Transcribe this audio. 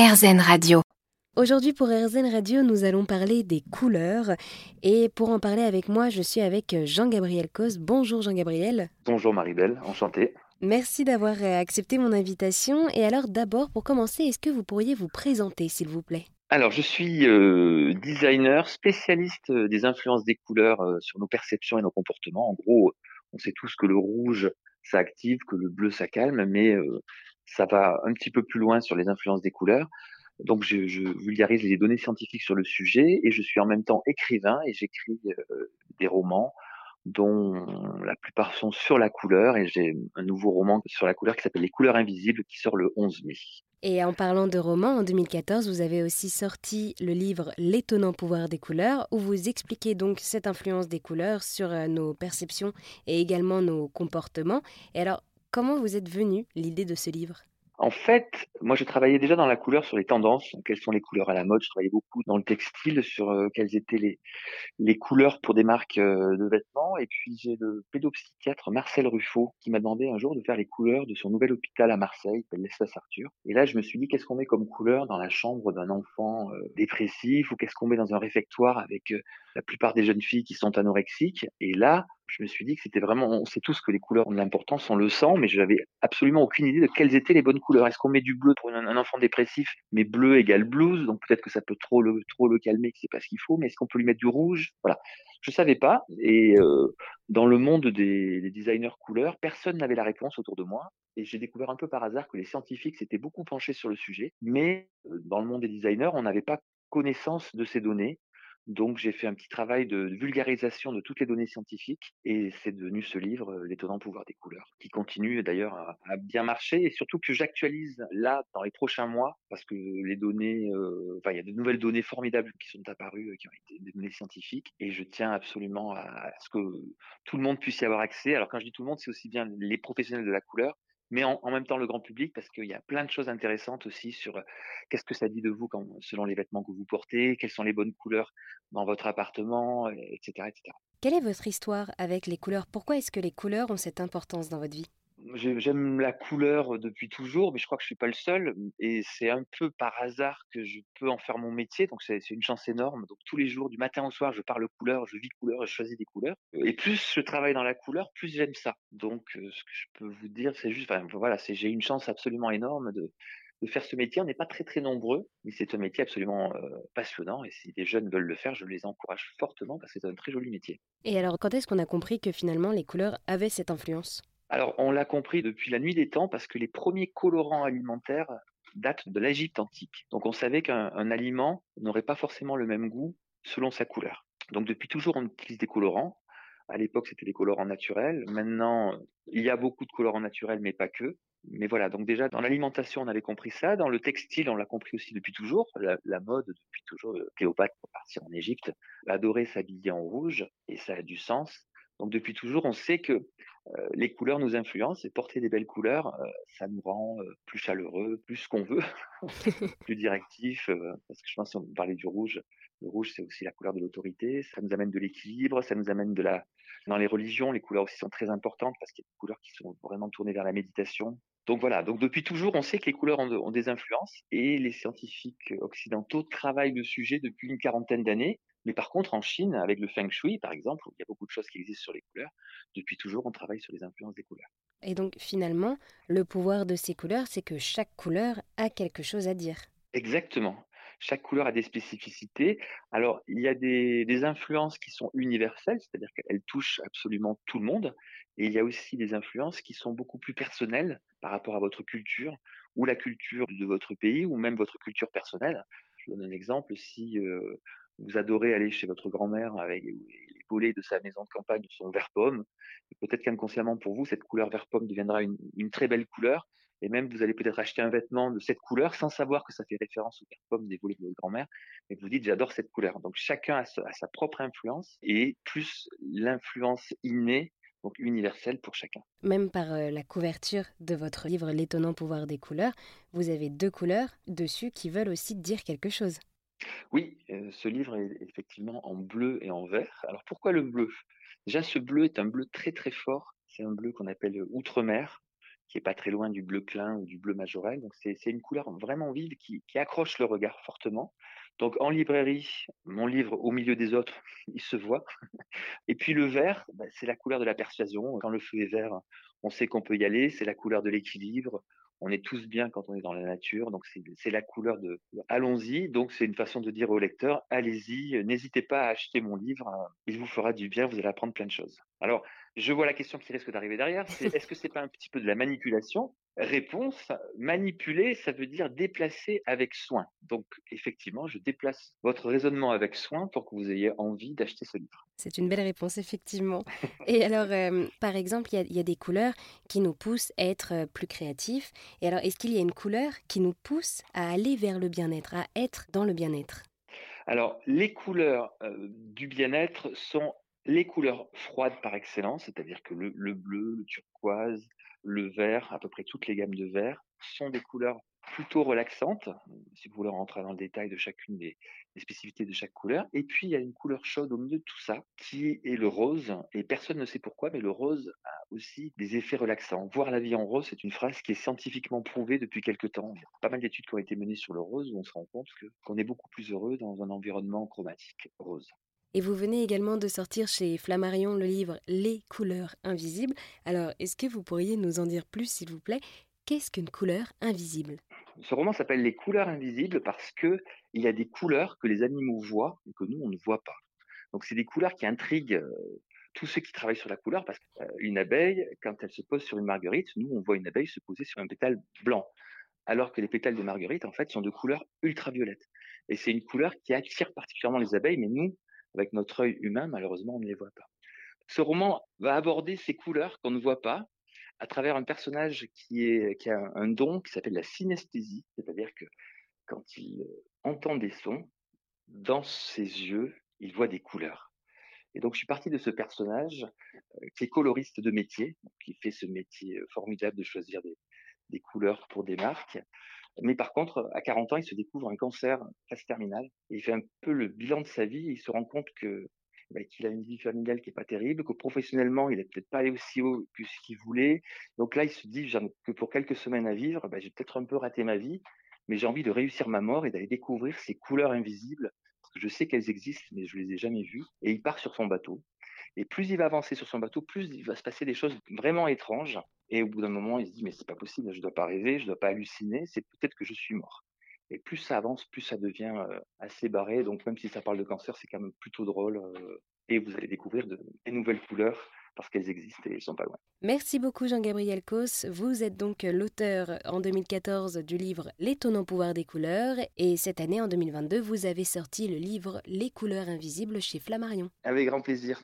RZN Radio. Aujourd'hui pour RZN Radio, nous allons parler des couleurs. Et pour en parler avec moi, je suis avec Jean-Gabriel Cos. Bonjour Jean-Gabriel. Bonjour Marie-Belle, enchanté. Merci d'avoir euh, accepté mon invitation. Et alors d'abord, pour commencer, est-ce que vous pourriez vous présenter, s'il vous plaît? Alors, je suis euh, designer, spécialiste euh, des influences des couleurs sur nos perceptions et nos comportements. En gros, on sait tous que le rouge, ça active, que le bleu, ça calme, mais ça va un petit peu plus loin sur les influences des couleurs. Donc, je, vulgarise les données scientifiques sur le sujet et je suis en même temps écrivain et j'écris des romans dont la plupart sont sur la couleur et j'ai un nouveau roman sur la couleur qui s'appelle Les couleurs invisibles qui sort le 11 mai. Et en parlant de romans, en 2014, vous avez aussi sorti le livre L'étonnant pouvoir des couleurs, où vous expliquez donc cette influence des couleurs sur euh, nos perceptions et également nos comportements. Et alors, comment vous êtes venu l'idée de ce livre? En fait, moi, je travaillais déjà dans la couleur sur les tendances, quelles sont les couleurs à la mode? Je travaillais beaucoup dans le textile sur euh, quelles étaient les, couleurs pour des marques euh, de vêtements. Et puis, j'ai le pédopsychiatre Marcel Ruffo qui m'a demandé un jour de faire les couleurs de son nouvel hôpital à Marseille, l'espace Arthur. Et là, je me suis dit, qu'est-ce qu'on met comme couleur dans la chambre d'un enfant euh, dépressif? Ou qu'est-ce qu'on met dans un réfectoire avec la plupart des jeunes filles qui sont anorexiques? Et là, je me suis dit que c'était vraiment, on sait tous que les couleurs ont de l'importance, on le sent, mais je n'avais absolument aucune idée de quelles étaient les bonnes couleurs. Est-ce qu'on met du bleu pour un, enfant dépressif, mais bleu égale blues, donc peut-être que ça peut trop le, calmer, que c'est pas ce qu'il faut, mais est-ce qu'on peut lui mettre du rouge? Voilà. Je savais pas, et euh, dans le monde des, des designers couleurs, personne n'avait la réponse autour de moi, et j'ai découvert un peu par hasard que les scientifiques s'étaient beaucoup penchés sur le sujet, mais euh, dans le monde des designers, on n'avait pas connaissance de ces données donc j'ai fait un petit travail de vulgarisation de toutes les données scientifiques et c'est devenu ce livre, euh, L'étonnant pouvoir des couleurs, qui continue d'ailleurs à, bien marcher et surtout que j'actualise là dans les prochains mois parce que les données, euh, il y a de nouvelles données formidables qui sont apparues, euh, qui ont été des données scientifiques et je tiens absolument à ce que tout le monde puisse y avoir accès. Alors quand je dis tout le monde, c'est aussi bien les professionnels de la couleur, mais en, même temps le grand public parce qu'il y a plein de choses intéressantes aussi sur euh, qu'est-ce que ça dit de vous selon les vêtements que vous portez, quelles sont les bonnes couleurs dans votre appartement, etc., etc. Quelle est votre histoire avec les couleurs? Pourquoi est-ce que les couleurs ont cette importance dans votre vie? J'aime la couleur depuis toujours, mais je crois que je suis pas le seul. Et c'est un peu par hasard que je peux en faire mon métier. Donc c'est une chance énorme. Donc tous les jours, du matin au soir, je parle couleur, je vis couleur, je choisis des couleurs. Et plus je travaille dans la couleur, plus j'aime ça. Donc ce que je peux vous dire, c'est juste, enfin, voilà, c'est j'ai une chance absolument énorme de, de faire ce métier. On n'est pas très très nombreux, mais c'est un métier absolument passionnant. Et si des jeunes veulent le faire, je les encourage fortement parce que c'est un très joli métier. Et alors, quand est-ce qu'on a compris que finalement les couleurs avaient cette influence? Alors, on l'a compris depuis la nuit des temps parce que les premiers colorants alimentaires datent de l'Égypte antique. Donc, on savait qu'un aliment n'aurait pas forcément le même goût selon sa couleur. Donc, depuis toujours, on utilise des colorants. À l'époque, c'était des colorants naturels. Maintenant, il y a beaucoup de colorants naturels, mais pas que. Mais voilà, donc déjà, dans l'alimentation, on avait compris ça. Dans le textile, on l'a compris aussi depuis toujours. La, mode, depuis toujours, Cléopâtre, pour partir en Égypte, adorait s'habiller en rouge, et ça a du sens. Donc depuis toujours, on sait que euh, les couleurs nous influencent et porter des belles couleurs, euh, ça nous rend euh, plus chaleureux, plus ce qu'on veut, plus directif. parce que je pense, si on parlait du rouge, le rouge c'est aussi la couleur de l'autorité. Ça nous amène de l'équilibre, ça nous amène de la. Dans les religions, les couleurs aussi sont très importantes parce qu'il y a des couleurs qui sont vraiment tournées vers la méditation. Donc voilà, donc depuis toujours, on sait que les couleurs ont, des influences et les scientifiques occidentaux travaillent le sujet depuis une quarantaine d'années. Mais par contre, en Chine, avec le feng shui, par exemple, où il y a beaucoup de choses qui existent sur les couleurs, depuis toujours, on travaille sur les influences des couleurs. Et donc, finalement, le pouvoir de ces couleurs, c'est que chaque couleur a quelque chose à dire. Exactement. Chaque couleur a des spécificités. Alors, il y a des, influences qui sont universelles, c'est-à-dire qu'elles touchent absolument tout le monde. Et il y a aussi des influences qui sont beaucoup plus personnelles par rapport à votre culture ou la culture de votre pays ou même votre culture personnelle. Je donne un exemple. Si euh, vous adorez aller chez votre grand-mère avec les volets de sa maison de campagne sont vert pomme. Peut-être qu'inconsciemment pour vous, cette couleur vert pomme deviendra une, très belle couleur. Et même, vous allez peut-être acheter un vêtement de cette couleur sans savoir que ça fait référence au pomme des volets de votre grand-mère. Et vous dites, j'adore cette couleur. Donc, chacun a sa, propre influence et plus l'influence innée donc universelle pour chacun. Même par euh, la couverture de votre livre L'étonnant pouvoir des couleurs, vous avez deux couleurs dessus qui veulent aussi dire quelque chose. Oui, ce livre est effectivement en bleu et en vert. Alors pourquoi le bleu? Déjà ce bleu est un bleu très, très fort. C'est un bleu qu'on appelle, outre-mer, qui est pas très loin du bleu clin ou du bleu majorel. Donc c'est une couleur vraiment vive qui, qui accroche le regard fortement. Donc en librairie, mon livre au milieu des autres, il se voit. Et puis le vert, bah, c'est la couleur de la persuasion. Quand le feu est vert, on sait qu'on peut y aller. C'est la couleur de l'équilibre on est tous bien quand on est dans la nature. Donc c'est la couleur de allons-y. Donc c'est une façon de dire au lecteur allez-y, n'hésitez pas à acheter mon livre, il vous fera du bien, vous allez apprendre plein de choses. Alors je vois la question qui risque d'arriver derrière, c'est est-ce que c'est pas un petit peu de la manipulation? Réponse manipuler, ça veut dire déplacer avec soin. Donc effectivement, je déplace votre raisonnement avec soin pour que vous ayez envie d'acheter ce livre. C'est une belle réponse, effectivement. Et alors, euh, par exemple, il y, a des couleurs qui nous poussent à être euh, plus créatifs. Et alors, est-ce qu'il y a une couleur qui nous pousse à aller vers le bien-être, à être dans le bien-être? Alors, les couleurs euh, du bien-être sont les couleurs froides par excellence, c'est-à-dire que le, bleu, le turquoise, le vert, à peu près toutes les gammes de vert, sont des couleurs plutôt relaxantes, si vous voulez rentrer dans le détail de chacune des, spécificités de chaque couleur. Et puis, il y a une couleur chaude au milieu de tout ça, qui est le rose. Et personne ne sait pourquoi, mais le rose a aussi des effets relaxants. Voir la vie en rose, c'est une phrase qui est scientifiquement prouvée depuis quelques temps. Il y a pas mal d'études qui ont été menées sur le rose, où on se rend compte qu'on est beaucoup plus heureux dans un environnement chromatique rose. Et vous venez également de sortir chez Flammarion le livre Les couleurs invisibles. Alors, est-ce que vous pourriez nous en dire plus, s'il vous plaît? Qu'est-ce qu'une couleur invisible? Ce roman s'appelle Les couleurs invisibles parce que il y a des couleurs que les animaux voient et que nous on ne voit pas. Donc c'est des couleurs qui intriguent euh, tous ceux qui travaillent sur la couleur parce qu'une abeille, quand elle se pose sur une marguerite, nous on voit une abeille se poser sur un pétale blanc, alors que les pétales de marguerite en fait sont de couleur ultraviolettes. Et c'est une couleur qui attire particulièrement les abeilles, mais nous avec notre œil humain, malheureusement, on ne les voit pas. Ce roman va aborder ces couleurs qu'on ne voit pas à travers un personnage qui, est, qui a un don qui s'appelle la synesthésie, c'est-à-dire que quand il entend des sons, dans ses yeux, il voit des couleurs. Et donc, je suis parti de ce personnage euh, qui est coloriste de métier, qui fait ce métier formidable de choisir des couleurs pour des marques. Mais par contre, à 40 ans, il se découvre un cancer phase terminale. Il fait un peu le bilan de sa vie. Il se rend compte que bah, qu'il a une vie familiale qui est pas terrible, que professionnellement, il est peut-être pas allé aussi haut que ce qu'il voulait. Donc là, il se dit que pour quelques semaines à vivre, bah, j'ai peut-être un peu raté ma vie, mais j'ai envie de réussir ma mort et d'aller découvrir ces couleurs invisibles je sais qu'elles existent, mais je les ai jamais vues. Et il part sur son bateau. Et plus il va avancer sur son bateau, plus il va se passer des choses vraiment étranges. Et au bout d'un moment, il se dit, mais c'est pas possible, je dois pas rêver, je dois pas halluciner, c'est peut-être que je suis mort. Et plus ça avance, plus ça devient euh, assez barré. Donc même si ça parle de cancer, c'est quand même plutôt drôle. Euh, et vous allez découvrir de, des nouvelles couleurs parce qu'elles existent et elles sont pas loin. Merci beaucoup Jean-Gabriel Cos. Vous êtes donc l'auteur en 2014 du livre L'étonnant pouvoir des couleurs et cette année en 2022, vous avez sorti le livre Les couleurs invisibles chez Flammarion. Avec grand plaisir.